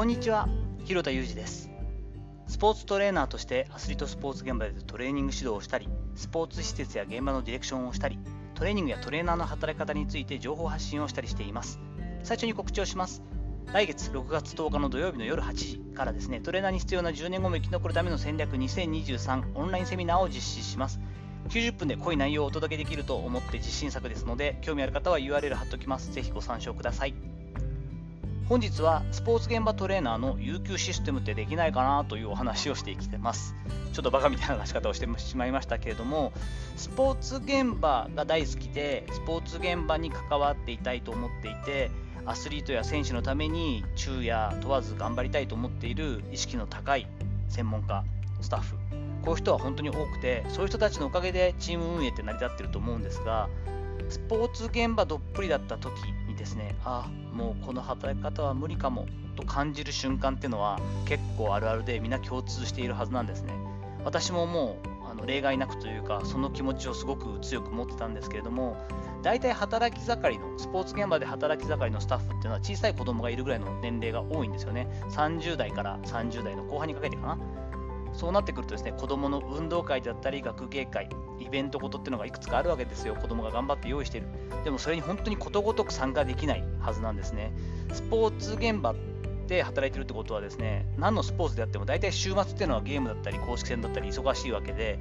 こんにちは、広田裕二です。スポーツトレーナーとしてアスリートスポーツ現場でトレーニング指導をしたり、スポーツ施設や現場のディレクションをしたり、トレーニングやトレーナーの働き方について情報発信をしたりしています。最初に告知をします。来月6月10日の土曜日の夜8時からですね、トレーナーに必要な10年後も生き残るための戦略2023オンラインセミナーを実施します。90分で濃い内容をお届けできると思って実信作ですので、興味ある方は URL 貼っておきます。ぜひご参照ください。本日はスポーツ現場トレーナーの有給システムってできないかなというお話をしてきてます。ちょっとバカみたいな話し方をしてしまいましたけれども、スポーツ現場が大好きで、スポーツ現場に関わっていたいと思っていて、アスリートや選手のために昼夜問わず頑張りたいと思っている意識の高い専門家、スタッフ、こういう人は本当に多くて、そういう人たちのおかげでチーム運営って成り立ってると思うんですが、スポーツ現場どっぷりだった時ですね、あもうこの働き方は無理かもと感じる瞬間っていうのは結構あるあるでみんな共通しているはずなんですね。私ももうあの例外なくというかその気持ちをすごく強く持ってたんですけれども大体働き盛りのスポーツ現場で働き盛りのスタッフっていうのは小さい子供がいるぐらいの年齢が多いんですよね。30代から30代の後半にかけてかな。そうなってくるとですね子供の運動会だったり学芸会イベントごとっていうのがいくつかあるわけですよ。子供が頑張って用意してる。でもそれに本当にことごとく参加できないはずなんですね。スポーツ現場で働いてるってことはですね何のスポーツであっても大体週末っていうのはゲームだったり公式戦だったり忙しいわけで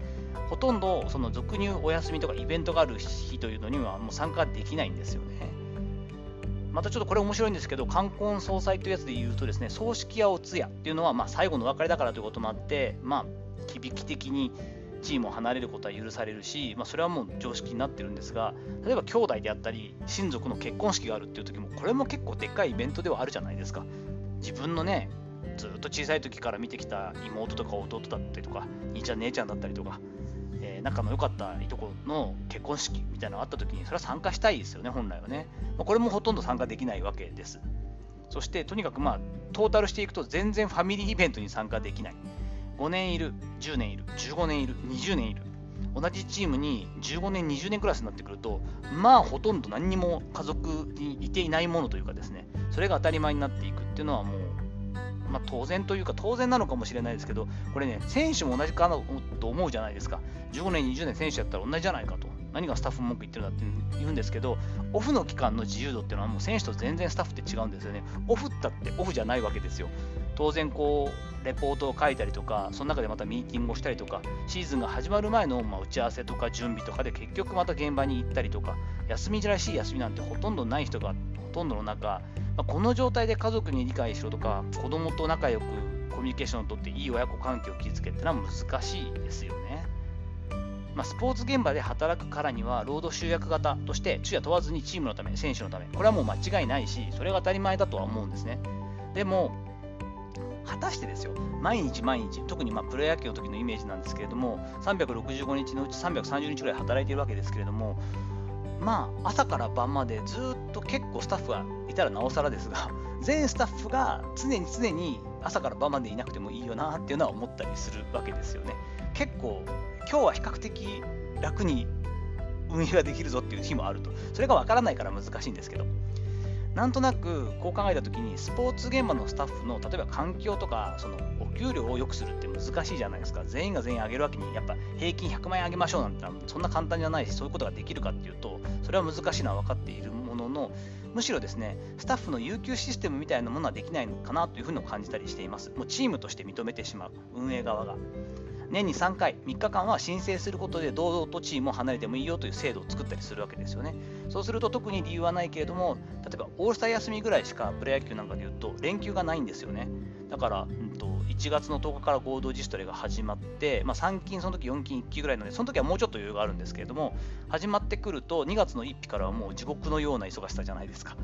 ほとんどその俗入お休みとかイベントがある日というのにはもう参加できないんですよね。またちょっとこれ面白いんですけど、冠婚葬祭というやつで言うとですね、葬式やお通夜っていうのは、まあ、最後の別れだからということもあって、まあ、響き的にチームを離れることは許されるし、まあ、それはもう常識になってるんですが、例えば兄弟であったり、親族の結婚式があるっていう時も、これも結構でっかいイベントではあるじゃないですか。自分のね、ずっと小さい時から見てきた妹とか弟だったりとか、兄ちゃん、姉ちゃんだったりとか、仲の良かったいとこの結婚式みたいなのがあった時に、それは参加したいですよね、本来はね。まあ、これもほとんど参加できないわけです。そして、とにかくまあ、トータルしていくと全然ファミリーイベントに参加できない。5年いる、10年いる、15年いる、20年いる。同じチームに15年、20年クラスになってくると、まあほとんど何にも家族にいていないものというかですね、それが当たり前になっていくっていうのはもうまあ、当然というか当然なのかもしれないですけど、これね、選手も同じかなと思うじゃないですか。15年、20年選手やったら同じじゃないかと。何がスタッフ文句言ってるんだって言うんですけど、オフの期間の自由度っていうのはもう選手と全然スタッフって違うんですよね。オフったってオフじゃないわけですよ。当然こう、レポートを書いたりとか、その中でまたミーティングをしたりとか、シーズンが始まる前のま打ち合わせとか準備とかで結局また現場に行ったりとか、休みらしい休みなんてほとんどない人がほとんどの中、まあ、この状態で家族に理解しろとか、子供と仲良くコミュニケーションをとっていい親子関係を築けってのは難しいですよね。まあ、スポーツ現場で働くからには、労働集約型として、昼夜問わずにチームのため、選手のため、これはもう間違いないし、それが当たり前だとは思うんですね。でも、果たしてですよ、毎日毎日、特にまプロ野球の時のイメージなんですけれども、365日のうち330日ぐらい働いているわけですけれども、まあ、朝から晩までずっと結構スタッフがいたらなおさらですが、全スタッフが常に常に朝から晩までいなくてもいいよなっていうのは思ったりするわけですよね。結構、今日は比較的楽に運営ができるぞっていう日もあると。それがわからないから難しいんですけど。なんとなくこう考えた時にスポーツ現場のスタッフの例えば環境とかそのお給料を良くするって難しいじゃないですか全員が全員上げるわけにやっぱ平均100万円上げましょうなんてそんな簡単じゃないしそういうことができるかっていうとそれは難しいのは分かっているもののむしろですねスタッフの有給システムみたいなものはできないのかなというふうに感じたりしていますもうチームとして認めてしまう運営側が年に3回、3日間は申請することで堂々とチームを離れてもいいよという制度を作ったりするわけですよね。そうすると特に理由はないけれども、例えばオールスター休みぐらいしかプロ野球なんかで言うと連休がないんですよね。だから、1月の10日から合同自主トレが始まって、まあ、3金、その時4金1期ぐらいなので、その時はもうちょっと余裕があるんですけれども、始まってくると2月の1日からはもう地獄のような忙しさじゃないですか。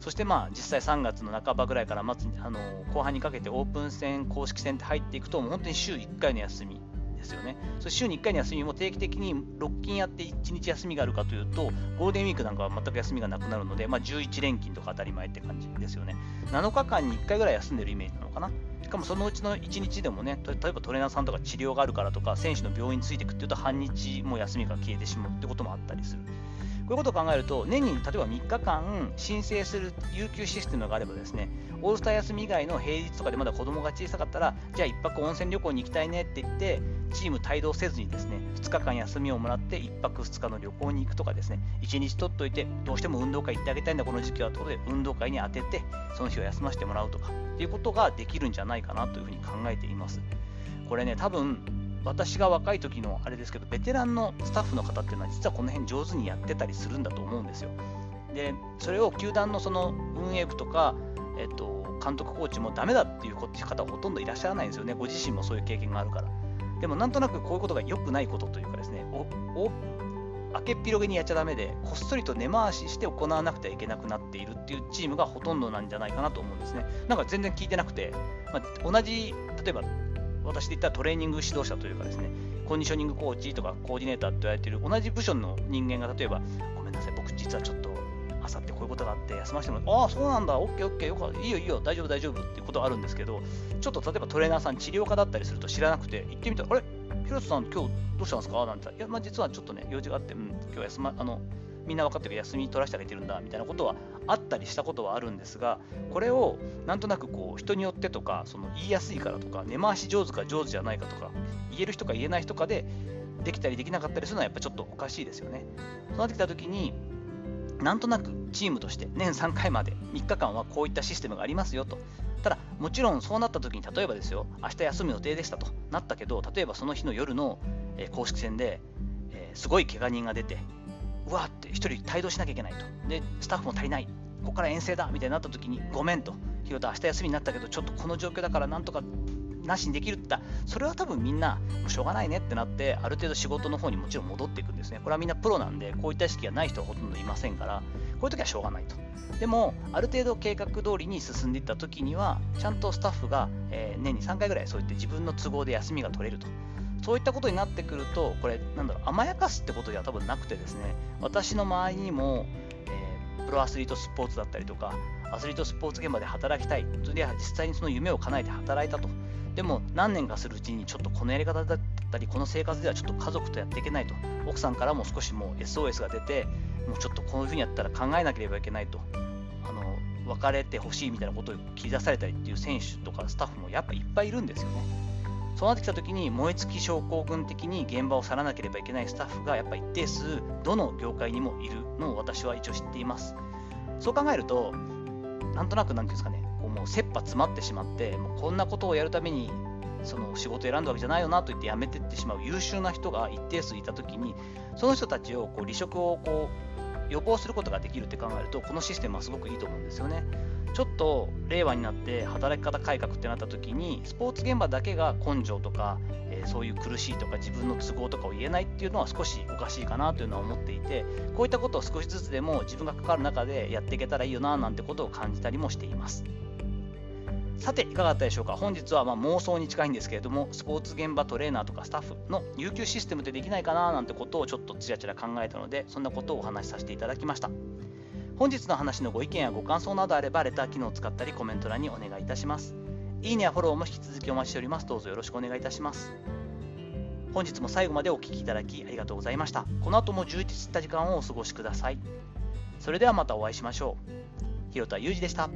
そしてまあ実際3月の半ばぐらいから末あの後半にかけてオープン戦、公式戦って入っていくと、もう本当に週1回の休みですよね。そ週に1回の休みも定期的に6勤やって1日休みがあるかというと、ゴールデンウィークなんかは全く休みがなくなるので、まあ、11連勤とか当たり前って感じですよね。7日間に1回ぐらい休んでるイメージなのかな。しかもそのうちの1日でもね、例えばトレーナーさんとか治療があるからとか、選手の病院についていくっていうと、半日も休みが消えてしまうってこともあったりする。こういうことを考えると、年に例えば3日間申請する有給システムがあればですね、オールスター休み以外の平日とかでまだ子供が小さかったら、じゃあ1泊温泉旅行に行きたいねって言って、チーム帯同せずにですね、2日間休みをもらって1泊2日の旅行に行くとかですね、1日取っといて、どうしても運動会行ってあげたいんだ、この時期はということで、運動会に当てて、その日を休ませてもらうとか、っていうことができるんじゃないかなというふうに考えています。これね、多分私が若い時のあれですけど、ベテランのスタッフの方っていうのは、実はこの辺上手にやってたりするんだと思うんですよ。で、それを球団のその運営部とか、えっと、監督コーチもダメだっていう方はほとんどいらっしゃらないんですよね。ご自身もそういう経験があるから。でもなんとなくこういうことが良くないことというかですね、おお明けっぴろげにやっちゃだめで、こっそりと根回しして行わなくてはいけなくなっているっていうチームがほとんどなんじゃないかなと思うんですね。なんか全然聞いてなくて、まあ、同じ、例えば私で言ったらトレーニング指導者というかですね、コンディショニングコーチとかコーディネーターと言われている同じ部署の人間が例えば、ごめんなさい、僕実はちょっとあさってこういうことがあって休ませてもらああ、そうなんだ、オッケーオッケー、よかいいよいいよ、大丈夫大丈夫。っていうことはあるんですけど、ちょっと例えばトレーナーさん、治療家だったりすると知らなくて、行ってみたら、あれ、ヒロトさん、今日どうしたんですか？なんていや、まあ、実はちょっとね、用事があって、うん、今日休ま、あの、みんな分かってる休み取らせてあげてるんだみたいなことはあったりしたことはあるんですがこれをなんとなくこう人によってとかその言いやすいからとか根回し上手か上手じゃないかとか言える人か言えない人かでできたりできなかったりするのはやっぱちょっとおかしいですよね。そうなってきた時になんとなくチームとして年3回まで3日間はこういったシステムがありますよと。ただ、もちろんそうなった時に例えばですよ、明日休む予定でしたとなったけど、例えばその日の夜のえ公式戦で、えすごい怪我人が出て、うわって1人帯同しなきゃいけないと。で、スタッフも足りない。ここから遠征だみたいになった時に、ごめんと。ヒロト、明日休みになったけど、ちょっとこの状況だからなんとかなしにできるって言ったそれは多分みんな、もうしょうがないねってなって、ある程度仕事の方にもちろん戻っていくんですね。これはみんなプロなんで、こういった意識がない人はほとんどいませんから、こういう時はしょうがないと。でも、ある程度計画通りに進んでいった時には、ちゃんとスタッフが、えー、年に3回ぐらいそういって自分の都合で休みが取れると。そういったことになってくると、これ、なんだろう、甘やかすってことでは多分なくてですね、私の周りにも、え、プロアスリートスポーツだったりとか、アスリートスポーツ現場で働きたい、それで実際にその夢を叶えて働いたと。でも、何年かするうちに、ちょっとこのやり方だったり、この生活ではちょっと家族とやっていけないと。奥さんからも少しもう SOS が出て、もうちょっとこういうふうにやったら考えなければいけないと。あの別れてほしいみたいなことを切り出されたりっていう選手とかスタッフもやっぱいっぱいいるんですよね。そうなってきた時に燃え尽き症候群的に現場を去らなければいけないスタッフがやっぱ一定数どの業界にもいるのを私は一応知っていますそう考えるとなんとなく何ていうんですかねもう切羽詰まってしまってもうこんなことをやるためにその仕事を選んだわけじゃないよなと言って辞めてってしまう優秀な人が一定数いた時にその人たちをこう離職をこう予防することができるって考えるとこのシステムはすごくいいと思うんですよね。ちょっと令和になって働き方改革ってなった時にスポーツ現場だけが根性とか、えー、そういう苦しいとか自分の都合とかを言えないっていうのは少しおかしいかなというのは思っていてこういったことを少しずつでも自分が関わる中でやっていけたらいいよななんてことを感じたりもしていますさていかがだったでしょうか？本日はま妄想に近いんですけれどもスポーツ現場トレーナーとかスタッフの有給システムってできないかな？なんてことをちょっとちらちら考えたのでそんなことをお話しさせていただきました本日の話のご意見やご感想などあれば、レター機能を使ったりコメント欄にお願いいたします。いいねやフォローも引き続きお待ちしております。どうぞよろしくお願いいたします。本日も最後までお聴きいただきありがとうございました。この後も充実した時間をお過ごしください。それではまたお会いしましょう。広田裕二でした。